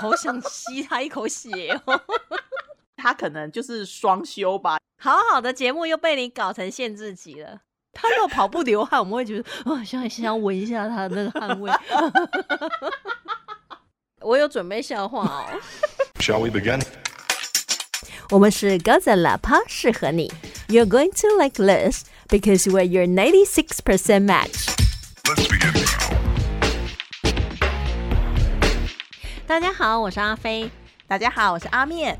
好想吸他一口血哦。他可能就是双休吧。好好的节目又被你搞成限制级了。他如果跑步流汗，我们会觉得啊，想想闻一下他的那个汗味。我有准备笑话哦。Shall we begin? 我们是高赞喇叭，适合你。You're going to like this because we're your ninety-six percent match. Let's begin 大家好，我是阿飞，大家好，我是阿面。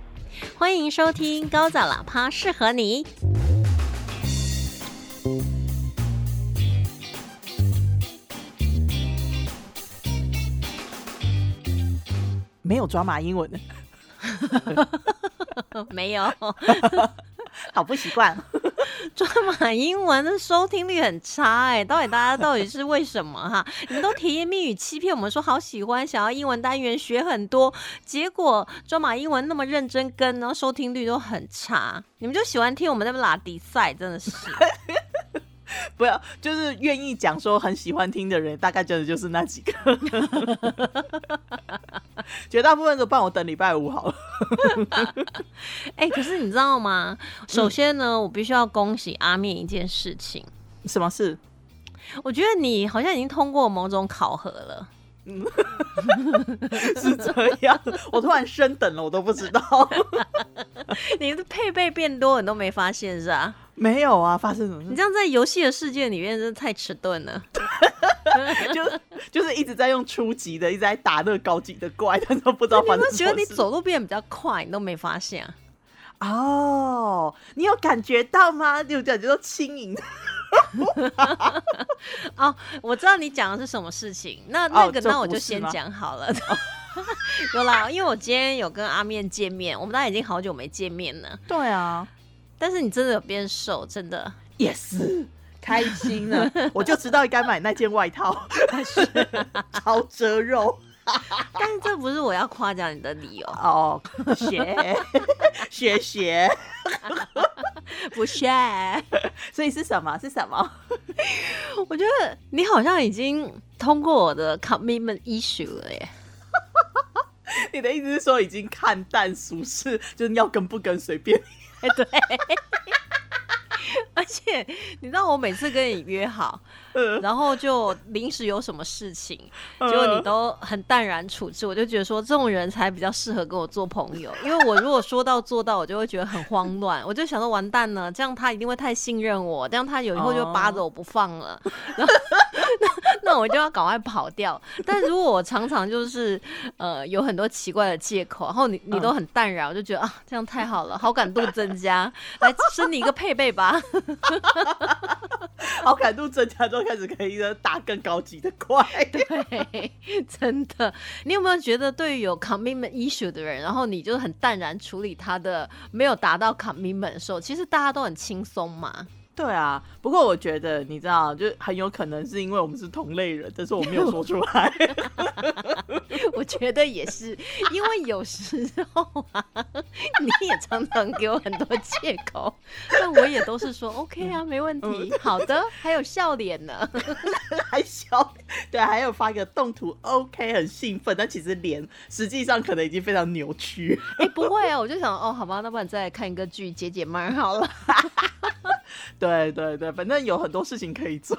欢迎收听高早喇叭，适合你。没有抓马英文的，没有，好不习惯。抓马英文的收听率很差哎，到底大家到底是为什么哈？你们都甜言蜜语欺骗我们说好喜欢，想要英文单元学很多，结果抓马英文那么认真跟，然后收听率都很差。你们就喜欢听我们那边拉迪赛，真的是。不要，就是愿意讲说很喜欢听的人，大概真的就是那几个。绝大部分都帮我等礼拜五好了。哎，可是你知道吗？首先呢，我必须要恭喜阿面一件事情。什么事？我觉得你好像已经通过某种考核了。嗯，是这样。我突然升等了，我都不知道。你的配备变多，你都没发现是吧？没有啊，发生什么？你这样在游戏的世界里面真的太迟钝了。就就是一直在用初级的，一直在打那个高级的怪，但是不知道发生什么。觉得你走路变得比较快，你都没发现啊？哦，你有感觉到吗？你有感觉到轻盈？哦，我知道你讲的是什么事情。那那个，那我就先讲好了。有啦，因为我今天有跟阿面见面，我们大家已经好久没见面了。对啊，但是你真的有变瘦，真的也是开心了。我就知道应该买那件外套，超遮肉。但是这不是我要夸奖你的理由 哦。谢谢谢，不谢。所以是什么？是什么？我觉得你好像已经通过我的 commitment issue 了耶。你的意思是说已经看淡俗世，就是要跟不跟随便？哎，对。而且你知道，我每次跟你约好，然后就临时有什么事情，结果你都很淡然处置，我就觉得说这种人才比较适合跟我做朋友。因为我如果说到做到，我就会觉得很慌乱，我就想说完蛋了，这样他一定会太信任我，这样他有以后就扒着我不放了。然后那我就要赶快跑掉。但如果我常常就是呃有很多奇怪的借口，然后你你都很淡然，我就觉得啊这样太好了，好感度增加，来升你一个配备吧。好感度增加之后，开始可以打更高级的怪。对，真的。你有没有觉得，对于有 commitment issue 的人，然后你就很淡然处理他的没有达到 commitment 的时候，其实大家都很轻松嘛？对啊，不过我觉得你知道，就很有可能是因为我们是同类人，但是我没有说出来。我觉得也是，因为有时候啊，你也常常给我很多借口，但我也都是说 OK 啊，没问题，好的，还有笑脸呢，还笑，对，还有发一个动图 OK，很兴奋，但其实脸实际上可能已经非常扭曲。哎，不会啊，我就想哦，好吧，那不然再来看一个剧解解闷好了。对对对，反正有很多事情可以做。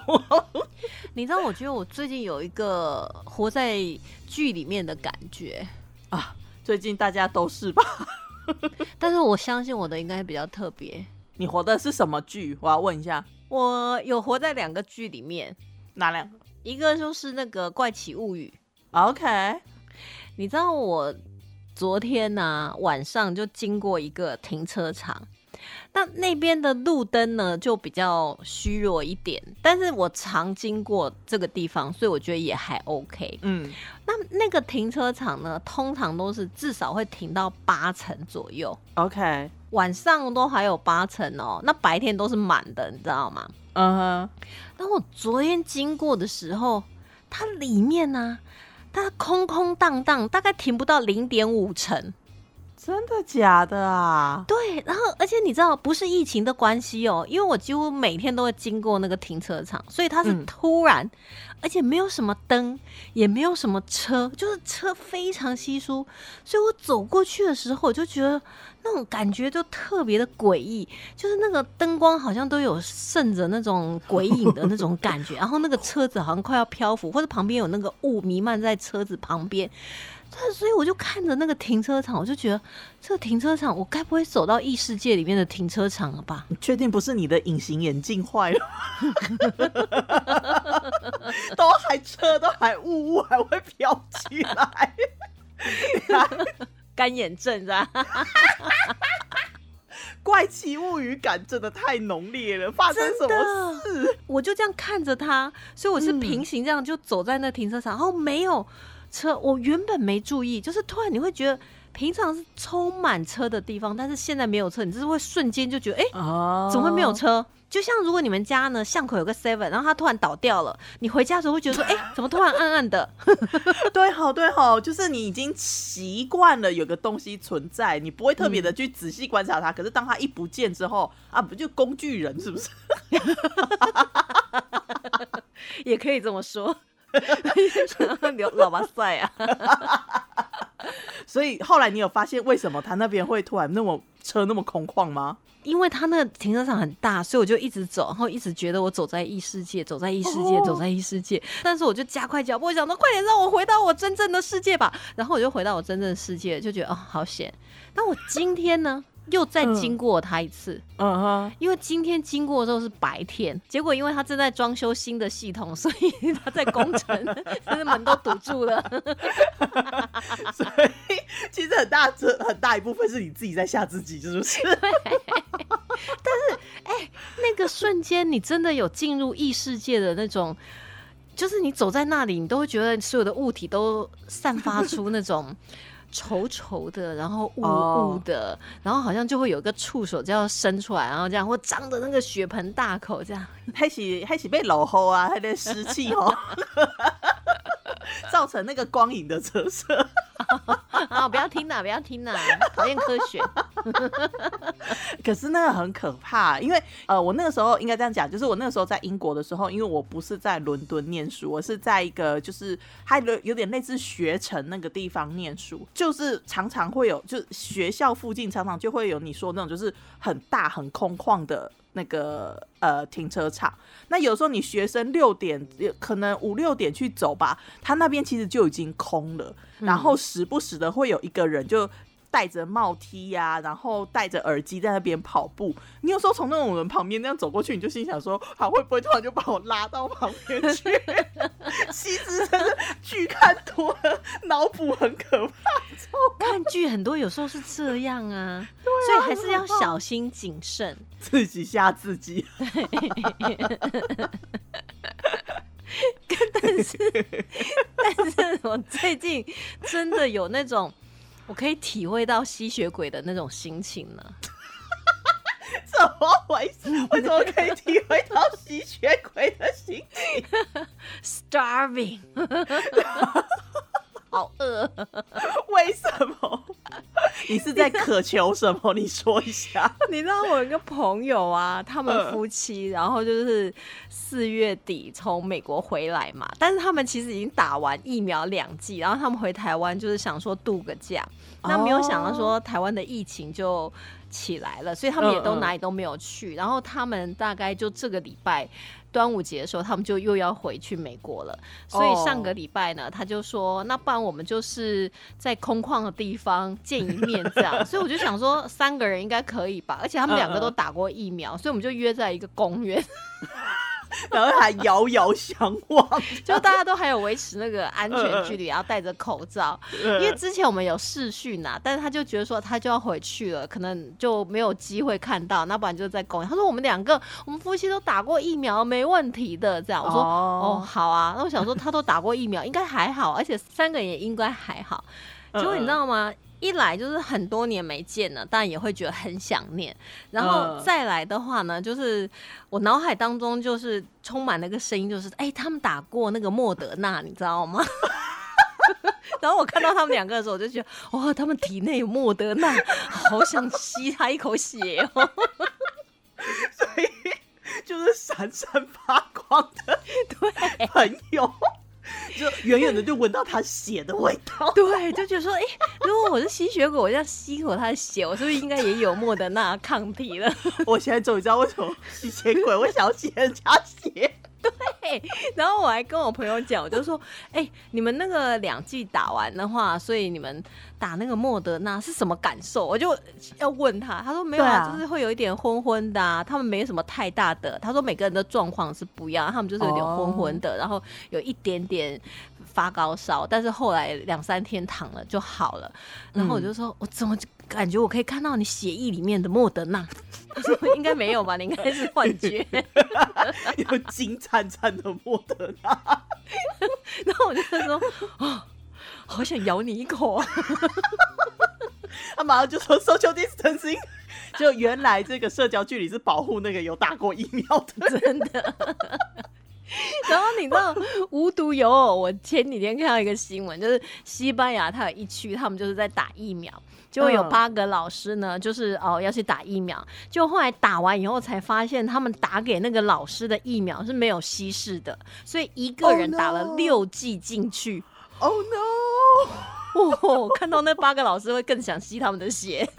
你知道，我觉得我最近有一个活在剧里面的感觉啊。最近大家都是吧？但是我相信我的应该比较特别。你活的是什么剧？我要问一下。我有活在两个剧里面，哪两个？一个就是那个《怪奇物语》。OK，你知道我昨天呢晚上就经过一个停车场。那那边的路灯呢，就比较虚弱一点，但是我常经过这个地方，所以我觉得也还 OK。嗯，那那个停车场呢，通常都是至少会停到八成左右。OK，晚上都还有八成哦，那白天都是满的，你知道吗？嗯哼。那我昨天经过的时候，它里面呢，它空空荡荡，大概停不到零点五层。真的假的啊？对，然后而且你知道，不是疫情的关系哦，因为我几乎每天都会经过那个停车场，所以它是嗯突然，而且没有什么灯，也没有什么车，就是车非常稀疏，所以我走过去的时候，我就觉得那种感觉就特别的诡异，就是那个灯光好像都有渗着那种鬼影的那种感觉，然后那个车子好像快要漂浮，或者旁边有那个雾弥漫在车子旁边。对，所以我就看着那个停车场，我就觉得这个停车场，我该不会走到异世界里面的停车场了吧？你确定不是你的隐形眼镜坏了？都还车都还雾雾还会飘起来，干眼症是吧？怪奇物语感真的太浓烈了，发生什么事？我就这样看着他，所以我是嗯平行这样就走在那停车场，然后没有车。我原本没注意，就是突然你会觉得。平常是充满车的地方，但是现在没有车，你就是会瞬间就觉得，哎、哦怎么会没有车？就像如果你们家呢巷口有个 Seven，然后它突然倒掉了，你回家的时候会觉得说，哎、怎么突然暗暗的？对好对好，就是你已经习惯了有个东西存在，你不会特别的去仔细观察它。可是当它一不见之后啊，不就工具人是不是？也可以这么说。想要留老巴塞啊！所以后来你有发现为什么他那边会突然那么车那么空旷吗？因为他那个停车场很大，所以我就一直走，然后一直觉得我走在异世界，走在异世界，哦走在异世界。但是我就加快脚步，我想说快点让我回到我真正的世界吧。然后我就回到我真正的世界，就觉得哦好险。那我今天呢，又再经过他一次。嗯哼，因为今天经过的时候是白天，结果因为他正在装修新的系统，所以他在工程，他的门都堵住了。所以其实很大这很大一部分是你自己在吓自己，是不是？但是哎、欸那个瞬间，你真的有进入异世界的那种，就是你走在那里，你都会觉得所有的物体都散发出那种稠稠的，然后雾雾的，然后好像就会有一个触手就要伸出来，然后这样或张着那个血盆大口这样。还是还是被老吼啊，还得湿气哦，造成那个光影的折射。啊，不要听啦，不要听啦，讨厌科学。可是那个很可怕，因为呃，我那个时候应该这样讲，就是我那个时候在英国的时候，因为我不是在伦敦念书，我是在一个就是它有有点类似学城那个地方念书，就是常常会有，就是学校附近常常就会有你说那种就是很大很空旷的。那个呃停车场，那有时候你学生六点，可能五六点去走吧，他那边其实就已经空了，然后时不时的会有一个人就戴着帽 T 呀、然后戴着耳机在那边跑步。你有时候从那种人旁边那样走过去，你就心想说，他会不会突然就把我拉到旁边去？其实真的剧看多了，脑补很可怕。看剧很多有时候是这样啊，所以还是要小心谨慎。自己吓自己。但是但是我最近真的有那种，我可以体会到吸血鬼的那种心情呢。怎么回事？为什么可以体会到吸血鬼的心情？Starving，好饿。为什么？你是在渴求什么？你说一下。你知道我有一个朋友啊，他们夫妻，然后就是四月底从美国回来嘛，但是他们其实已经打完疫苗两剂，然后他们回台湾就是想说度个假，那没有想到说台湾的疫情就起来了，所以他们也都哪里都没有去，然后他们大概就这个礼拜。端午节的时候，他们就又要回去美国了，所以上个礼拜呢，他就说，那不然我们就是在空旷的地方见一面，这样。所以我就想说，三个人应该可以吧，而且他们两个都打过疫苗，所以我们就约在一个公园，然后还遥遥相望，就大家都还有维持那个安全距离，然后戴着口罩。因为之前我们有视讯呐，但是他就觉得说他就要回去了，可能就没有机会看到，那不然就在公园。他说我们两个，我们夫妻都打过疫苗，没问题的。这样我说哦哦好啊，那我想说他都打过疫苗，应该还好，而且三个人也应该还好。结果你知道吗？一来就是很多年没见了，但也会觉得很想念。然后嗯再来的话呢，就是我脑海当中就是充满那个声音，就是哎、他们打过那个莫德纳，你知道吗？然后我看到他们两个的时候，我就觉得哇，他们体内有莫德纳，好想吸他一口血哦。所以就是闪闪发光的 对朋友，就远远的就闻到他血的味道。对，就觉得说，哎、如果我是吸血鬼，我这样吸一口他的血，我是不是应该也有莫德纳抗体了？我现在终于知道为什么吸血鬼会想要吸人家血。对，然后我还跟我朋友讲，我就说，哎、你们那个两剂打完的话，所以你们打那个莫德纳是什么感受？我就要问他，他说没有啊，啊就是会有一点昏昏的啊，他们没什么太大的，他说每个人的状况是不一样，他们就是有点昏昏的，然后有一点点发高烧，但是后来两三天躺了就好了。然后我就说，我怎么感觉我可以看到你血液里面的莫德纳？他 说应该没有吧，你应该是幻觉。有金灿灿的莫德纳，然后我就说，哦，好想咬你一口啊！他马上就说 social distancing，就原来这个社交距离是保护那个有打过疫苗的。真的。然后你知道无独有偶，我前几天看到一个新闻，就是西班牙它有一区，他们就是在打疫苗，结果有嗯八个老师呢，就是哦要去打疫苗，就后来打完以后才发现，他们打给那个老师的疫苗是没有稀释的，所以一个 Oh 人打了六剂进去。Oh no！哇、我看到那八个老师会更想吸他们的血。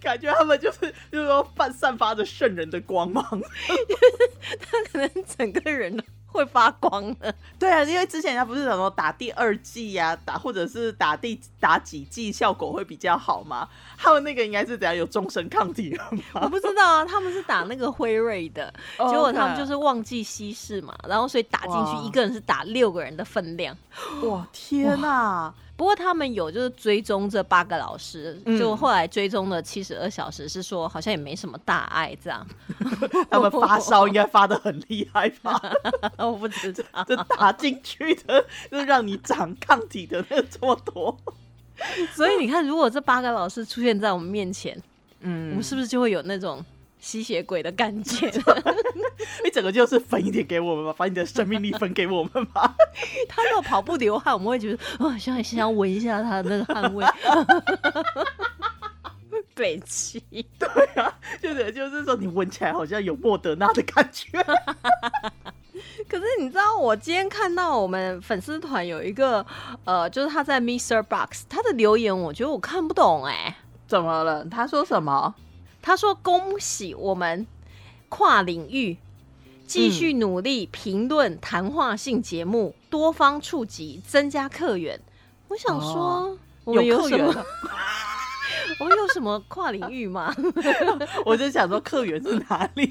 感觉他们就是就是说散散发着圣人的光芒。他可能整个人都会发光的。对啊，因为之前人家不是什么打第二季呀、打或者是打第打几季效果会比较好吗？他们那个应该是怎样有终身抗体了 我？不知道啊，他们是打那个辉瑞的，哦结果他们就是忘记稀释嘛，然后所以打进去一个人是打六个人的分量。哇天哪、不过他们有就是追踪这八个老师，嗯就后来追踪了七十二小时，是说好像也没什么大碍这样。他们发烧应该发的很厉害吧？我不知道，这打进去的，就是让你长抗体的那这么多。所以你看，如果这八个老师出现在我们面前，嗯我嗯们，是不是就会有那种吸血鬼的感觉？你整个就是分一点给我们吧，把你的生命力分给我们吧。他如果跑步流汗，我们会觉得啊，想想闻一下他的那个汗味。北齐，对啊，就是就是说你闻起来好像有莫德纳的感觉。可是你知道，我今天看到我们粉丝团有一个，呃，就是他在 Mr. Box 他的留言，我觉得我看不懂哎、怎么了？他说什么？他说：“恭喜我们跨领域继续努力评论谈话性节目，多方触及，增加客源。”我想说，哦我们有客源什么？我们有什么跨领域吗？我就想说客源是哪里？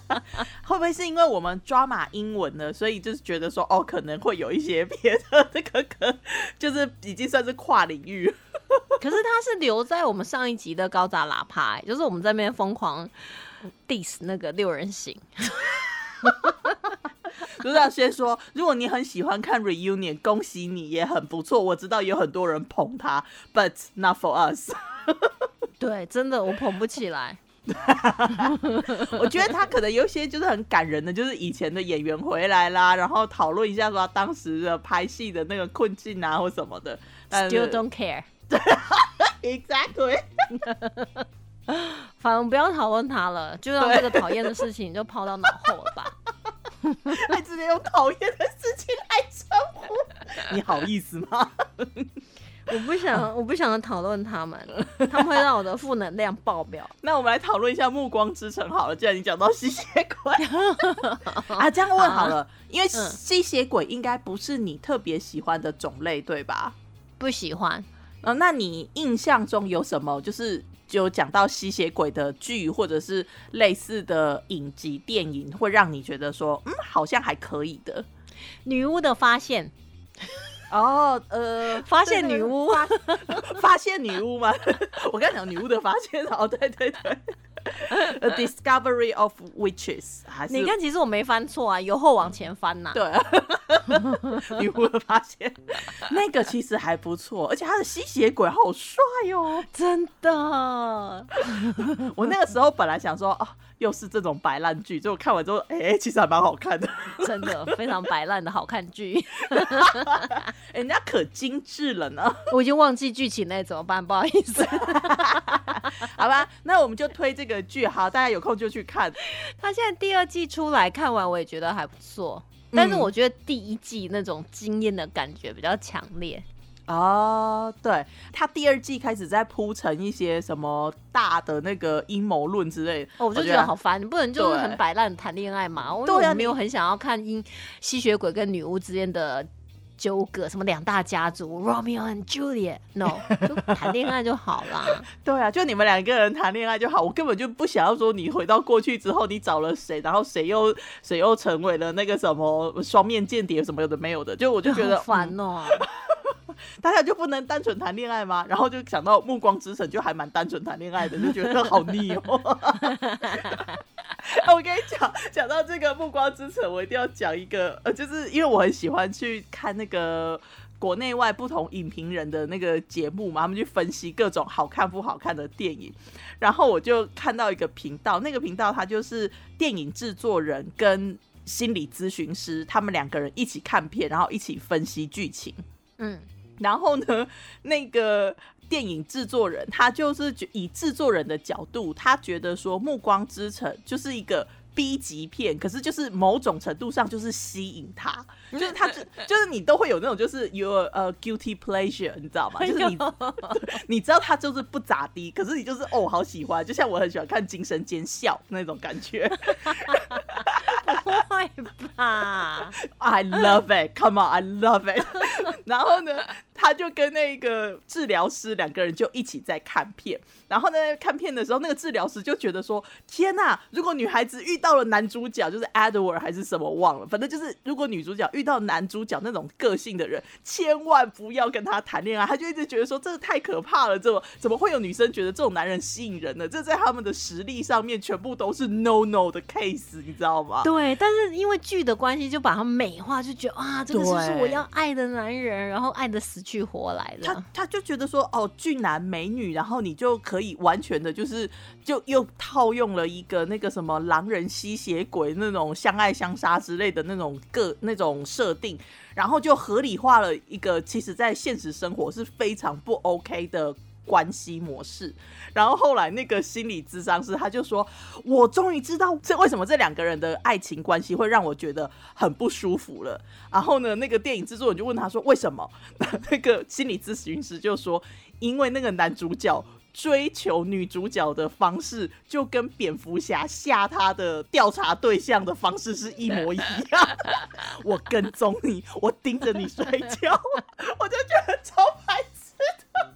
会不会是因为我们抓马英文呢？所以就是觉得说哦，可能会有一些别的这个可，就是已经算是跨领域。可是他是留在我们上一集的高杂喇叭、欸，就是我们在那边疯狂 diss 那个六人行。就是要先说，如果你很喜欢看 reunion，恭喜你，也很不错。我知道有很多人捧他，but not for us。对，真的我捧不起来。我觉得他可能有一些就是很感人的，就是以前的演员回来啦，然后讨论一下说他当时的拍戏的那个困境啊或什么的。Still don't care。exactly。反正不要讨论他了，就让这个讨厌的事情就抛到脑后了吧。还直接用讨厌的事情来称呼，你好意思吗？我不想，我不想讨论他们，他们会让我的负能量爆表。那我们来讨论一下《暮光之城》好了。既然你讲到吸血鬼啊，这样问好了，因为嗯吸血鬼应该不是你特别喜欢的种类，对吧？不喜欢，呃，那你印象中有什么就是就讲到吸血鬼的剧或者是类似的影集电影，会让你觉得说，嗯，好像还可以的？女巫的发现，哦，呃，发现女巫发 发现女巫吗？我刚才讲女巫的发现，哦，对对对，A Discovery of Witches，还是你看，其实我没翻错啊，由后往前翻呐、对，你会发现那个其实还不错，而且他的吸血鬼好帅哦。真的。我那个时候本来想说，啊，又是这种白烂剧，结果看完之后，哎、其实还蛮好看的，真的非常白烂的好看剧，人家可精致了呢。我已经忘记剧情了，怎么办？不好意思。好吧，那我们就推这个剧，好，大家有空就去看。他现在第二季出来，看完我也觉得还不错，但是嗯我觉得第一季那种惊艳的感觉比较强烈。哦，对，他第二季开始在铺陈一些什么大的那个阴谋论之类的，哦我就觉得好烦，你不能就是很摆烂谈恋爱嘛？我没有很想要看因吸血鬼跟女巫之间的纠葛，什么两大家族 Romeo and Juliet，no，就谈恋爱就好啦。对啊，就你们两个人谈恋爱就好，我根本就不想要说你回到过去之后，你找了谁，然后谁又谁又成为了那个什么双面间谍什么有的没有的，就我就觉得好烦嗯哦、大家就不能单纯谈恋爱吗？然后就想到《暮光之城》就还蛮单纯谈恋爱的，就觉得好腻哦。我跟你讲，讲到这个《暮光之城》，我一定要讲一个，呃，就是因为我很喜欢去看那个。国内外不同影评人的那个节目嘛，他们去分析各种好看不好看的电影，然后我就看到一个频道，那个频道它就是电影制作人跟心理咨询师，他们两个人一起看片，然后一起分析剧情。嗯，然后呢，那个电影制作人他就是觉以制作人的角度，他觉得说《暮光之城》就是一个 B 级片，可是就是某种程度上就是吸引他，就是他就就是你都会有那种就是 your 呃 guilty pleasure，你知道吗？就是你 你知道他就是不咋地，可是你就是哦好喜欢，就像我很喜欢看《精神尖笑》那种感觉。不会吧？I love it, come on, I love it。然后呢，他就跟那个治疗师两个人就一起在看片。然后呢，看片的时候，那个治疗师就觉得说：“天呐，如果女孩子遇到了男主角，就是 Edward 还是什么忘了，反正就是如果女主角遇到男主角那种个性的人，千万不要跟他谈恋爱。”他就一直觉得说：“这个太可怕了，怎么怎么会有女生觉得这种男人吸引人呢？这在他们的实力上面全部都是 no no 的 case，你知道吗？”对，但是因为剧的关系，就把它美化，就觉得啊，这个就是我要爱的男人，然后爱的死去活来的。他他就觉得说，哦，俊男美女，然后你就可以完全的，就是就又套用了一个那个什么狼人吸血鬼那种相爱相杀之类的那种个那种设定，然后就合理化了一个其实在现实生活是非常不 OK 的。关系模式，然后后来那个心理咨商师他就说：“我终于知道这为什么这两个人的爱情关系会让我觉得很不舒服了。”然后呢，那个电影制作人就问他说：“为什么？” 那个心理咨询师就说：“因为那个男主角追求女主角的方式，就跟蝙蝠侠吓他的调查对象的方式是一模一样。我跟踪你，我盯着你睡觉，我就觉得超白痴的。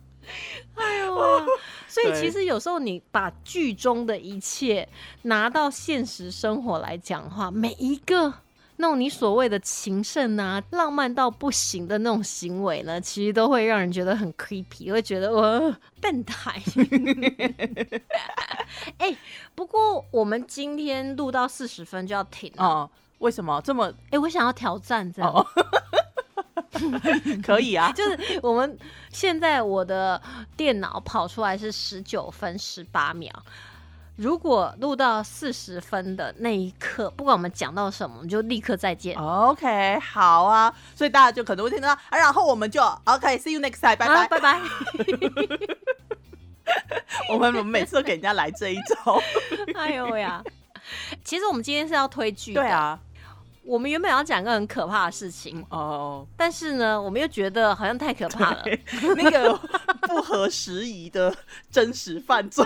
哎呦啊！所以其实有时候你把剧中的一切拿到现实生活来讲的话，每一个那种你所谓的情圣啊、浪漫到不行的那种行为呢，其实都会让人觉得很 creepy，会觉得我笨蛋。哎、不过我们今天录到四十分就要停了。哦、为什么这么哎、我想要挑战这样。哦？可以啊，就是我们现在我的电脑跑出来是十九分十八秒，如果录到四十分的那一刻，不管我们讲到什么，我们就立刻再见。OK，好啊，所以大家就可能会听到，啊、然后我们就 OK，see、you next time，拜拜。啊，拜拜。我 们我们每次都给人家来这一招。哎呦呀！其实我们今天是要推剧的，对，啊，我们原本要讲一个很可怕的事情，哦，但是呢，我们又觉得好像太可怕了。那个不合时宜的真实犯罪，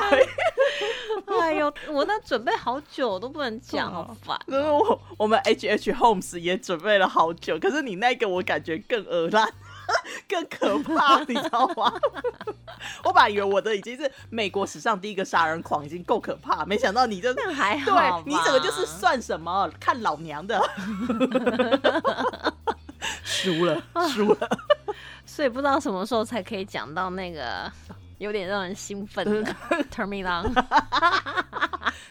哎呦，我那准备好久我都不能讲，好烦。就是我我们 H H Holmes 也准备了好久，可是你那个我感觉更恶烂。更可怕，你知道吗？我本来以为我的已经是美国史上第一个杀人狂，已经够可怕，没想到你这那还好对你整个就是算什么看老娘的，输了，输了。所以不知道什么时候才可以讲到那个有点让人兴奋的 Turn me on。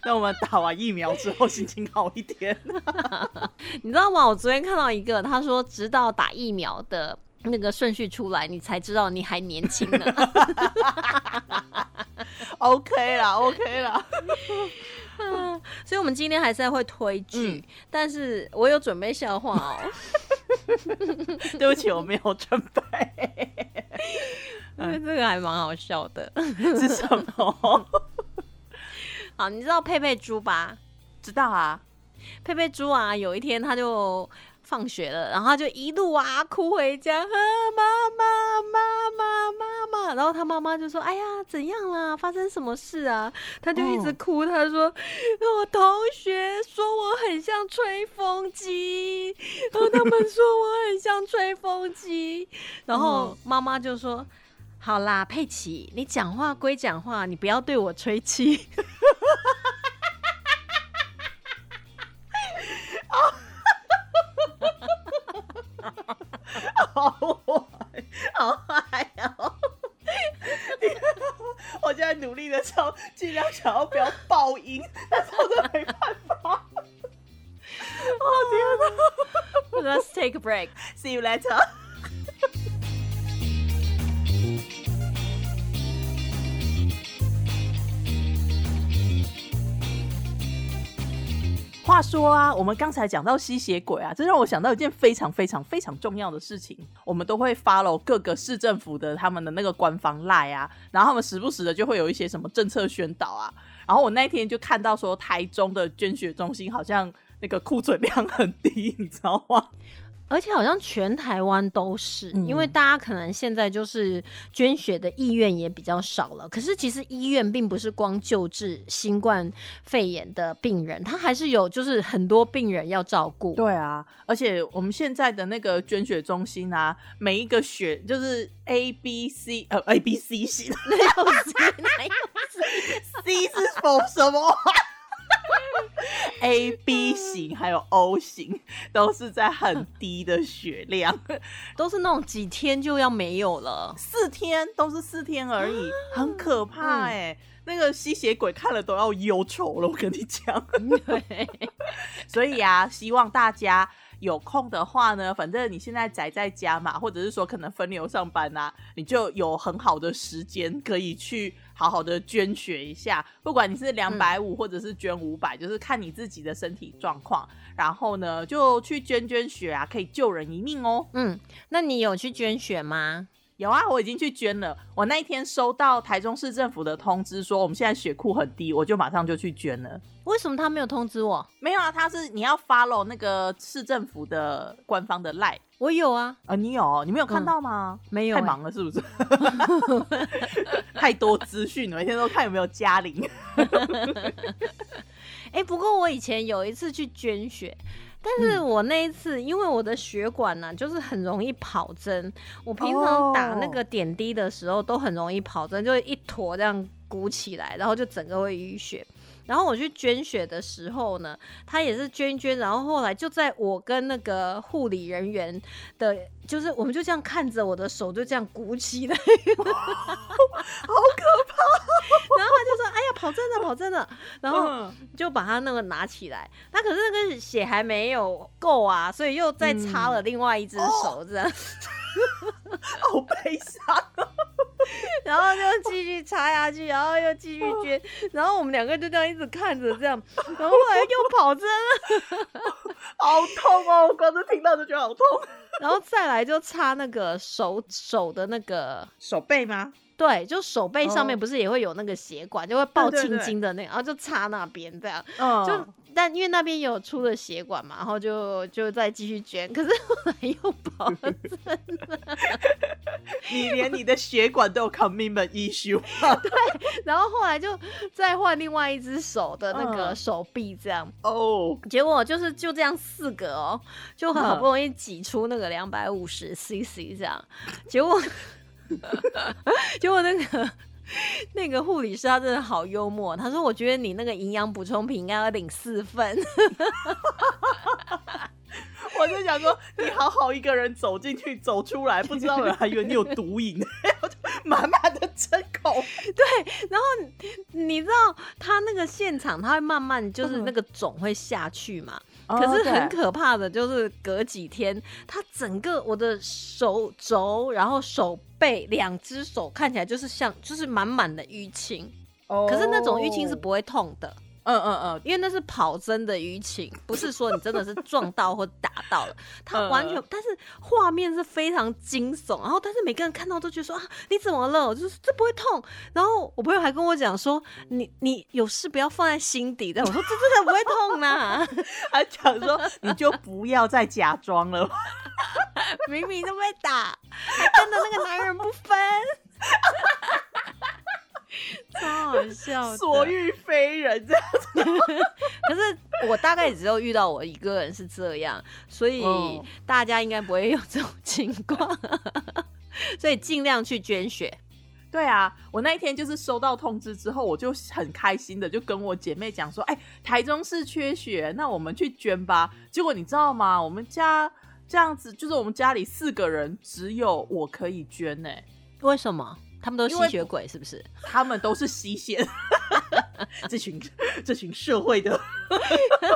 那我们打完疫苗之后心情好一点。你知道吗？我昨天看到一个，他说直到打疫苗的那个顺序出来，你才知道你还年轻呢。OK 啦，OK 啦。所以，我们今天还是会推剧，但是我有准备笑话哦。对不起，我没有准备。这个还蛮好笑的。是什么？好，你知道佩佩猪吧？知道啊。佩佩猪啊，有一天他就放学了，然后他就一路啊哭回家，啊妈妈妈妈妈妈，然后他妈妈就说：“哎呀，怎样啦？发生什么事啊？”他就一直哭，他说：“我同学说我很像吹风机，然后他们 说我很像吹风机，然后妈妈就说。”好啦，佩奇，你讲话归讲话，你不要对我吹气。好坏，好坏哦！我现在努力的想尽量想要不要爆音，但是我真的没办法。哦天哪 Let's take a break.！See you later。话说啊，我们刚才讲到吸血鬼啊，这让我想到一件非常非常非常重要的事情。我们都会 follow 各个市政府的他们的那个官方 line 啊，然后他们时不时的就会有一些什么政策宣导啊。然后我那天就看到说，台中的捐血中心好像那个库存量很低，你知道吗？而且好像全台湾都是，嗯因为大家可能现在就是捐血的意愿也比较少了。可是其实医院并不是光救治新冠肺炎的病人，他还是有就是很多病人要照顾。对啊，而且我们现在的那个捐血中心啊，每一个血就是 A B C 呃 A B C 型没有谁哪有谁，C 是否什么？A B 型还有 O 型都是在很低的血量，都是那种几天就要没有了。四天都是四天而已，很可怕哎、那个吸血鬼看了都要忧愁了，我跟你讲。对，所以啊，希望大家有空的话呢，反正你现在宅在家嘛，或者是说可能分流上班啊，你就有很好的时间可以去好好的捐血一下。不管你是两百五或者是捐五百、就是看你自己的身体状况，然后呢就去捐捐血啊，可以救人一命哦。嗯，那你有去捐血吗？有啊，我已经去捐了。我那一天收到台中市政府的通知说，我们现在血库很低，我就马上就去捐了。为什么他没有通知我？没有啊，他是你要 follow 那个市政府的官方的 line 我有啊，啊，你有你没有看到吗？没有、欸。太忙了是不是？太多资讯了，每天都看有没有嘉玲。哎、不过我以前有一次去捐血，但是我那一次因为我的血管呢、就是很容易跑针，我平常打那个点滴的时候都很容易跑针，就一坨这样鼓起来，然后就整个会淤血。然后我去捐血的时候呢，他也是捐一捐，然后后来就在我跟那个护理人员的，就是我们就这样看着我的手就这样鼓起来，好可怕！然后他就说：“哎呀，跑针了，跑针了。”然后嗯就把他那个拿起来，他可是那个血还没有够啊，所以又再插了另外一只手这样，好悲伤。然后就继续插下去，然后又继续捐，然后我们两个就这样一直看着这样，然后后来又跑针了，好痛哦！我光是听到就觉得好痛。然后再来就插那个手手的那个。手背吗？对，就手背上面哦。不是也会有那个血管，就会爆青对对对筋的那个，然后就插那边这样，嗯，就但因为那边有出了血管嘛，然后就就再继续捐，可是后来又跑了 你连你的血管都有 commitment issue。然后后来就再换另外一只手的那个嗯手臂，这样，哦，结果就是就这样四个哦，就好不容易挤出那个两百五十 CC 这样，结果 结果那个。那个护理师他真的好幽默，他说：“我觉得你那个营养补充品应该要领四份。我就想说，你好好一个人走进去，走出来，不知道有人还以为你有毒瘾，满满的针孔。然后你知道他那个现场，他会慢慢就是嗯那个肿会下去嘛。哦可是很可怕的，就是隔几天，它整个我的手肘，然后手背两只手看起来就是像就是满满的淤青，可是那种淤青是不会痛的，嗯嗯嗯，因为那是跑真的淤青，不是说你真的是撞到或打到了，他完全，嗯但是画面是非常惊悚，然后但是每个人看到都觉得说啊你怎么了？我就是这不会痛，然后我朋友还跟我讲说你你有事不要放在心底的，我说这真的不会痛呐、他讲说你就不要再假装了。明明都被打，还跟着那个男人不分，超好笑。所欲非人这样子。可是我大概只有遇到我一个人是这样，所以哦大家应该不会有这种情况，所以尽量去捐血。对啊，我那一天就是收到通知之后，我就很开心的就跟我姐妹讲说，哎、台中市缺血，那我们去捐吧。结果你知道吗？我们家这样子，就是我们家里四个人，只有我可以捐呢、为什么？他们都是吸血鬼是不是？他们都是吸血，这群这群社会的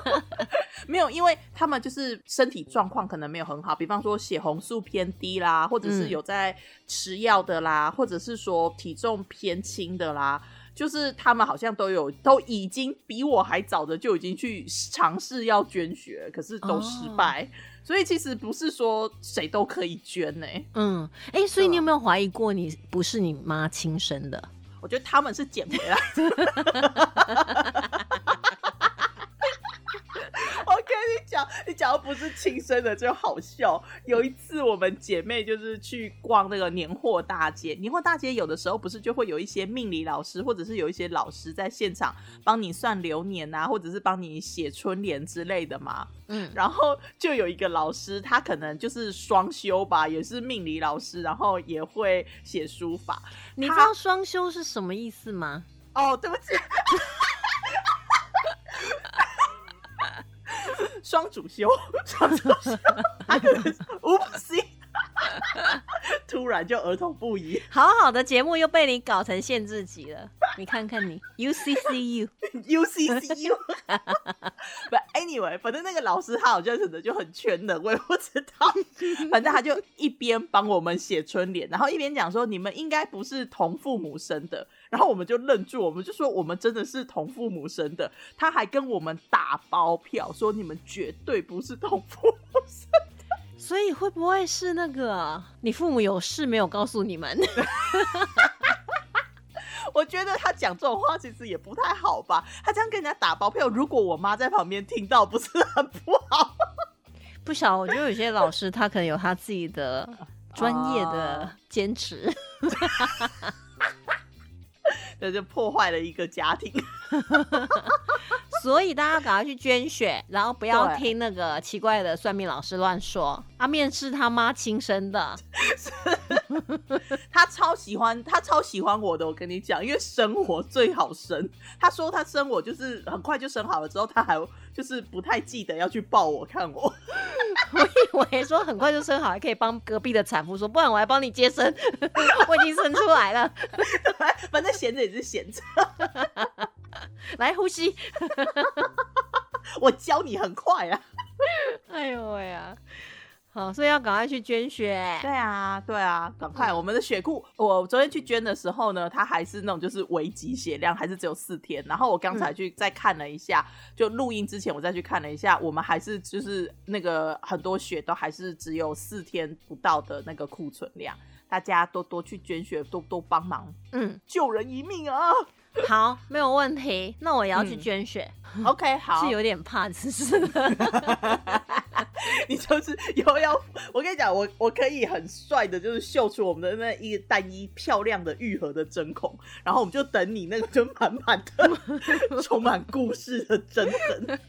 没有，因为他们就是身体状况可能没有很好，比方说血红素偏低啦，或者是嗯有在吃药的啦，或者是说体重偏轻的啦。就是他们好像都有，都已经比我还早的就已经去尝试要捐血，可是都失败。所以其实不是说谁都可以捐呢、嗯，哎、所以你有没有怀疑过你不是你妈亲生的？我觉得他们是捡回来的。我跟你讲，你讲的不是亲生的就好笑。有一次我们姐妹就是去逛那个年货大街，年货大街有的时候不是就会有一些命理老师，或者是有一些老师在现场帮你算流年啊，或者是帮你写春联之类的嘛。嗯，然后就有一个老师，他可能就是双修吧，也是命理老师，然后也会写书法。你知道双休是什么意思吗？哦，对不起，双主修，双主修还有五不行 突然就儿童不宜好好的节目又被你搞成限制级了，你看看你 UCCU，，UCCU。不，anyway，反正那个老师他好像真的就很全能，我也不知道。反正他就一边帮我们写春联，然后一边讲说你们应该不是同父母生的，然后我们就愣住，我们就说我们真的是同父母生的。他还跟我们打包票说你们绝对不是同父母生。所以会不会是那个你父母有事没有告诉你们？我觉得他讲这种话其实也不太好吧？他这样跟人家打包票，如果我妈在旁边听到，不是很不好？不晓得，我觉得有些老师他可能有他自己的 专业的啊坚持。这就破坏了一个家庭。所以大家赶快去捐血，然后不要对听那个奇怪的算命老师乱说。阿面是他妈亲生的，他超喜欢，他超喜欢我的。我跟你讲，因为生我最好生。他说他生我就是很快就生好了，之后他还就是不太记得要去抱我看我。我以为说很快就生好，还可以帮隔壁的产妇说，不然我来帮你接生，我已经生出来了，反正闲着也是闲着，来呼吸。我教你很快啊。哎呦喂呀！好，所以要赶快去捐血。对啊，对啊，赶快！我们的血库，我昨天去捐的时候呢，它还是那种就是危急血量，还是只有四天。然后我刚才去再看了一下，就录音之前我再去看了一下，我们还是就是那个很多血都还是只有四天不到的那个库存量。大家多多去捐血，多多帮忙，嗯，救人一命啊 好，没有问题。那我也要去嗯捐血，！OK，好，是有点怕，只是 你就是又要，我跟你讲，我我可以很帅的，就是秀出我们的那一个单一漂亮的愈合的针孔，然后我们就等你那个就满满的充满故事的针痕，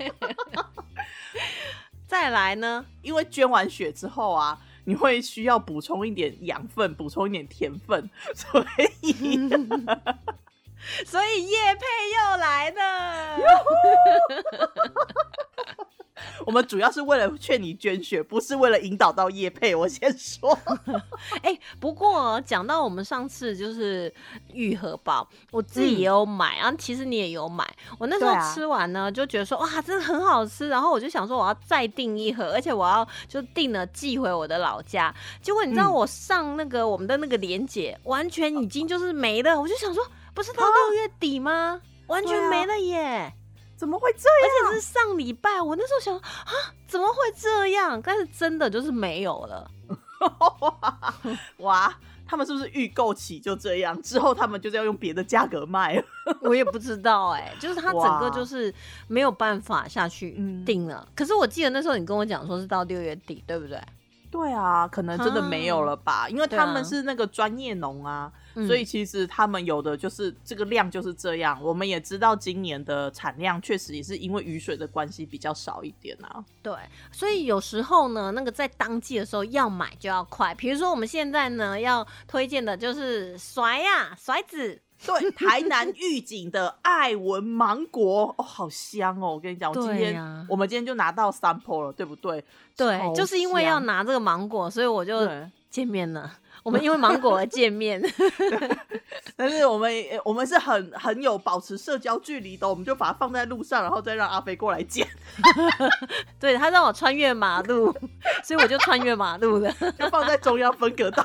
再来呢？因为捐完血之后啊。你会需要补充一点养分，补充一点甜分，所以 所以叶配又来了。我们主要是为了劝你捐血，不是为了引导到叶配。我先说，哎、不过讲到我们上次就是愈合包，我自己也有买，然后其实你也有买。我那时候吃完呢，就觉得说哇，真的很好吃，然后我就想说我要再订一盒，而且我要就订了寄回我的老家。结果你知道嗯我上那个我们的那个连结，完全已经就是没了，我就想说，不是到啊六月底吗？完全没了耶！怎么会这样？而且是上礼拜，我那时候想啊，怎么会这样？但是真的就是没有了。哇，他们是不是预购起就这样？之后他们就是要用别的价格卖了？我也不知道哎、就是它整个就是没有办法下去嗯定了。可是我记得那时候你跟我讲说是到六月底，对不对？对啊，可能真的没有了吧？因为他们是那个专业农啊，嗯所以其实他们有的就是这个量就是这样。我们也知道今年的产量确实也是因为雨水的关系比较少一点啊。对，所以有时候呢，那个在当季的时候要买就要快。比如说我们现在呢要推荐的就是甩呀、甩子，对，台南御景的爱文芒果 哦，好香哦！我跟你讲，我今天、我们今天就拿到 sample 了，对不对？对，就是因为要拿这个芒果，所以我就对。见面了。我们因为芒果而见面，但是我们我们是很很有保持社交距离的，我们就把它放在路上，然后再让阿飞过来捡，对他让我穿越马路，所以我就穿越马路了。就放在中央分隔岛。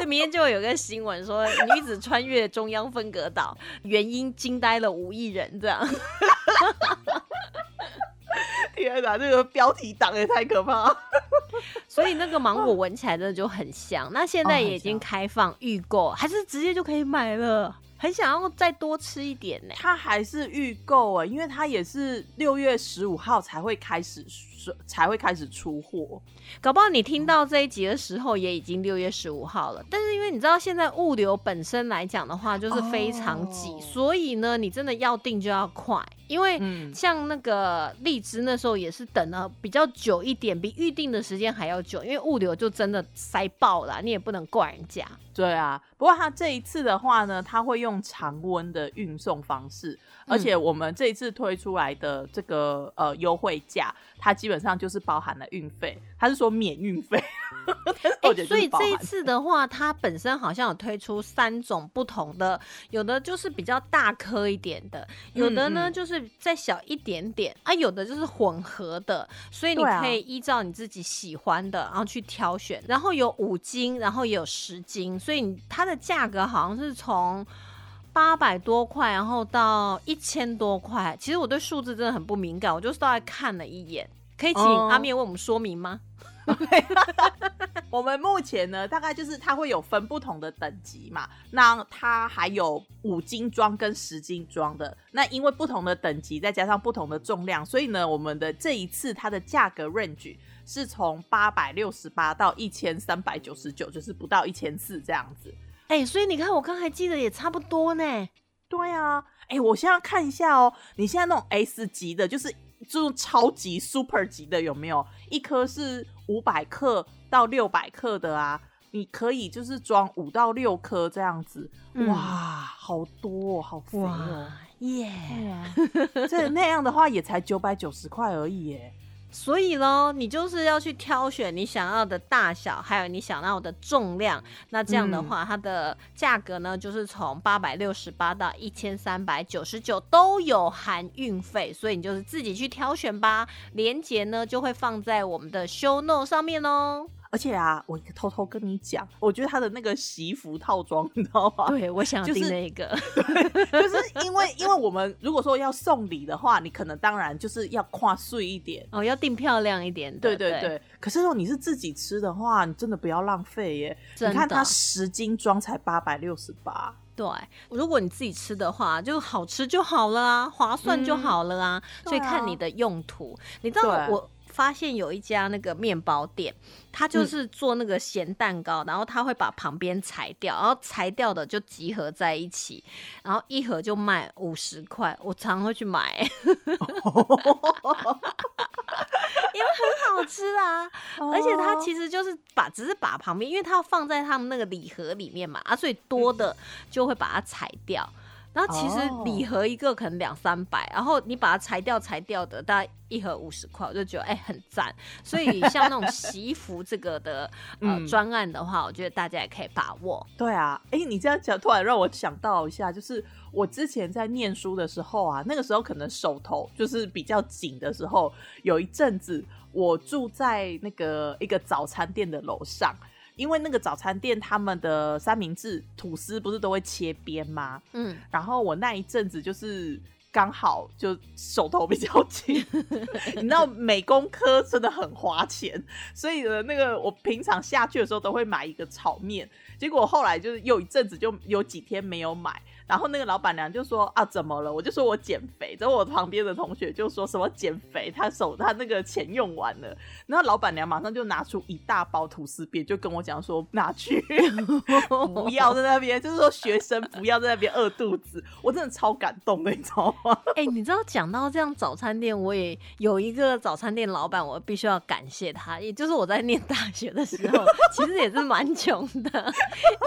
所以明天就会有个新闻说，女子穿越中央分隔岛，原因惊呆了五亿人，这样。天哪，这个标题党也太可怕了！所以那个芒果闻起来真的就很香。那现在也已经开放预购，还是直接就可以买了。很想要再多吃一点呢。它还是预购啊，因为它也是六月十五号才会开始才会开始出货。搞不好你听到这一集的时候，也已经六月十五号了。但是因为你知道，现在物流本身来讲的话，就是非常挤，哦所以呢，你真的要订就要快。因为嗯像那个荔枝那时候也是等了比较久一点，比预定的时间还要久，因为物流就真的塞爆了，你也不能怪人家。对啊，不过它这一次的话呢，它会用常温的运送方式，而且我们这一次推出来的这个呃优惠价，它基本上就是包含了运费，它是说免运费，所以这一次的话，它本身好像有推出三种不同的，有的就是比较大颗一点的，有的呢嗯就是再小一点点啊，有的就是混合的，所以你可以依照你自己喜欢的，然后去挑选。然后有五斤，然后也有十斤，所以它的价格好像是从。八百多块，然后到一千多块。其实我对数字真的很不敏感，我就大概看了一眼。可以请哦阿面为我们说明吗？我们目前呢，大概就是它会有分不同的等级嘛，那它还有五斤装跟十斤装的。那因为不同的等级，再加上不同的重量，所以呢，我们的这一次它的价格 range 是从八百六十八到一千三百九十九，就是不到一千四这样子。哎、所以你看，我刚才记得也差不多呢。对啊，哎、我现在看一下哦，你现在那种 S 级的，就是这种超级 super 级的有没有？一颗是五百克到六百克的啊，你可以就是装五到六颗这样子，嗯哇，好多、哦，好肥哦哇。耶！这那样的话也才九百九十块而已耶。所以咯，你就是要去挑选你想要的大小，还有你想要的重量。那这样的话，它的价格呢，就是从八百六十八到一千三百九十九都有含运费，所以你就是自己去挑选吧。链接呢就会放在我们的 show note 上面哦。而且啊，我偷偷跟你讲，我觉得他的那个习服套装，你知道吗？对，我想就是订那个。就是因为因为我们如果说要送礼的话，你可能当然就是要跨碎一点。哦，要订漂亮一点的。对对对，可是如果你是自己吃的话，你真的不要浪费耶！你看它十斤装才八百六十八，对，如果你自己吃的话，就好吃就好了啊，划算就好了啊。所以看你的用途。你知道我发现有一家那个面包店，它就是做那个咸蛋糕，然后它会把旁边裁掉，然后裁掉的就集合在一起，然后一盒就卖五十块。我常常会去买，因为很好吃啊。而且它其实就是把，只是把旁边，因为它要放在他们那个礼盒里面嘛，啊，所以多的就会把它裁掉。然后其实哦礼盒一个可能两三百，然后你把它裁掉裁掉的，大概一盒五十块，我就觉得哎、很赞。所以像那种洗衣服这个的呃嗯专案的话，我觉得大家也可以把握。对啊，哎、你这样讲，突然让我想到一下，就是我之前在念书的时候啊，那个时候可能手头就是比较紧的时候，有一阵子我住在那个一个早餐店的楼上，因为那个早餐店他们的三明治吐司不是都会切边吗？嗯，然后我那一阵子就是刚好就手头比较紧，你知道美工科真的很花钱，所以呢，那个我平常下去的时候都会买一个炒面，结果后来就是有一阵子就有几天没有买，然后那个老板娘就说啊怎么了？我就说我减肥，然后我旁边的同学就说什么减肥，他手他那个钱用完了，然后老板娘马上就拿出一大包吐司边，就跟我讲说拿去，不要在那边，就是说学生不要在那边饿肚子，我真的超感动的，你知道吗？哎、你知道讲到这样早餐店，我也有一个早餐店老板，我必须要感谢他，也就是我在念大学的时候，其实也是蛮穷的，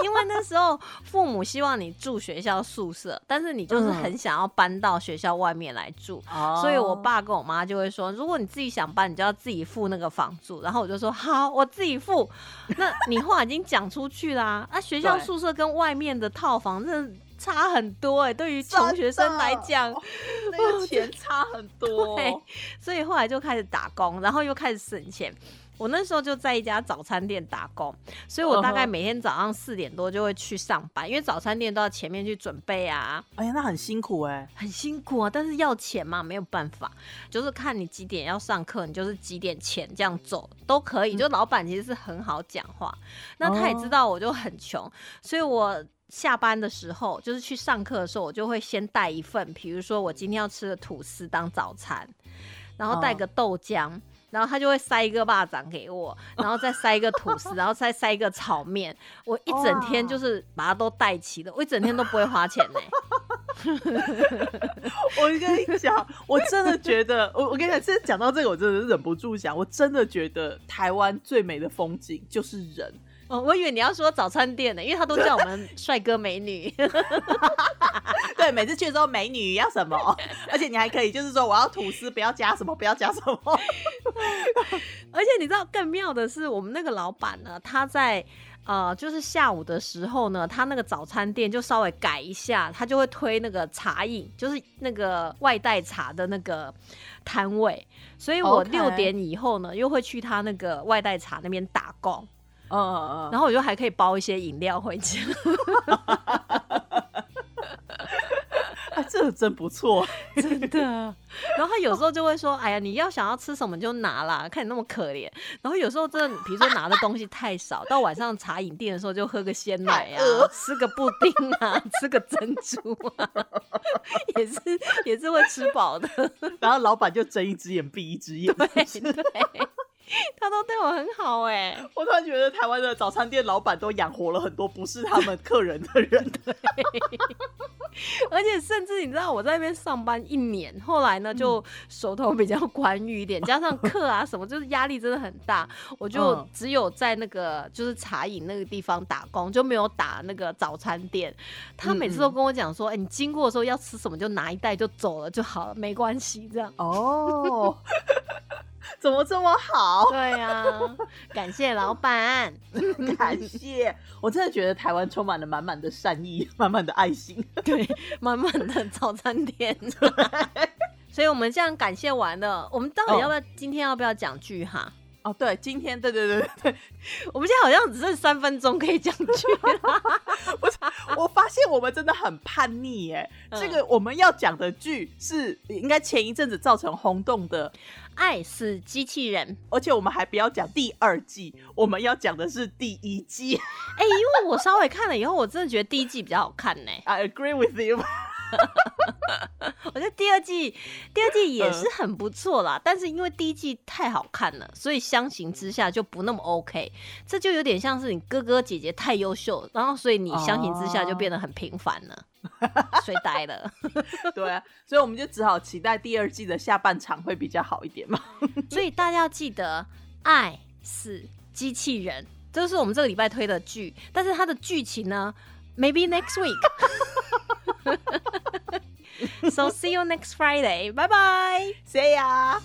因为那时候父母希望你住学校宿舍，但是你就是很想要搬到学校外面来住。所以，我爸跟我妈就会说，如果你自己想搬，你就要自己付那个房租。然后我就说好，我自己付。那你话已经讲出去啦，啊，学校宿舍跟外面的套房真的差很多哎、对于穷学生来讲，那个钱差很多，对，所以后来就开始打工，然后又开始省钱。我那时候就在一家早餐店打工，所以我大概每天早上四点多就会去上班，因为早餐店都要前面去准备啊，哎呀，那很辛苦哎、很辛苦啊。但是要钱嘛，没有办法，就是看你几点要上课，你就是几点前这样走都可以。就老板其实是很好讲话，那他也知道我就很穷，所以我。下班的时候，就是去上课的时候，我就会先带一份，比如说我今天要吃的吐司当早餐，然后带个豆浆，然后他就会塞一个巴掌给我，然后再塞一个吐司，然后再塞一个炒面。我一整天就是把它都带齐了，我一整天都不会花钱呢、我跟你讲，我真的觉得，我我跟你讲，现在讲到这个，我真的是忍不住想，我真的觉得台湾最美的风景就是人。哦，我以为你要说早餐店呢，因为他都叫我们 帅哥美女。对，每次去的时候，美女要什么，而且你还可以就是说，我要吐司，不要加什么，不要加什么。而且你知道更妙的是，我们那个老板呢，他在呃，就是下午的时候呢，他那个早餐店就稍微改一下，他就会推那个茶饮，就是那个外带茶的那个摊位。所以我六点以后呢，又会去他那个外带茶那边打工，嗯嗯嗯，然后我就还可以包一些饮料回家。哎，这真不错。真的。然后他有时候就会说：“哎呀，你要想要吃什么就拿啦，看你那么可怜。”然后有时候真的，比如说拿的东西太少，到晚上茶饮店的时候就喝个鲜奶啊，吃个布丁啊，吃个珍珠啊，也是也是会吃饱的。然后老板就睁一只眼闭一只眼。对对，他都对我很好哎、我突然觉得台湾的早餐店老板都养活了很多不是他们客人的人。而且甚至你知道我在那边上班一年，后来呢就手头比较宽裕一点，加上课啊什么，就是压力真的很大，我就嗯只有在那个就是茶饮那个地方打工，就没有打那个早餐店。他每次都跟我讲说，哎、你经过的时候要吃什么就拿一袋就走了就好了，没关系这样。哦，怎么这么好？对呀、感谢老板。感谢，我真的觉得台湾充满了满满的善意，满满的爱心。对，满满的早餐店。所以我们这样感谢完了，我们到底要不要、今天要不要讲句哈？哦，对，今天对对对对，我们现在好像只剩三分钟可以讲剧了。我发现我们真的很叛逆耶。嗯这个我们要讲的剧是应该前一阵子造成轰动的，爱死机器人，而且我们还不要讲第二季，我们要讲的是第一季。哎、因为我稍微看了以后，我真的觉得第一季比较好看呢。I agree with you。我觉得第二季，第二季也是很不错啦，但是因为第一季太好看了，所以相形之下就不那么 OK。这就有点像是你哥哥姐姐太优秀，然后所以你相形之下就变得很平凡了，衰呆了。对啊，所以我们就只好期待第二季的下半场会比较好一点嘛。所以大家要记得，爱是机器人，这是我们这个礼拜推的剧，但是它的剧情呢 Maybe next week. so see you next Friday. Bye bye. See ya.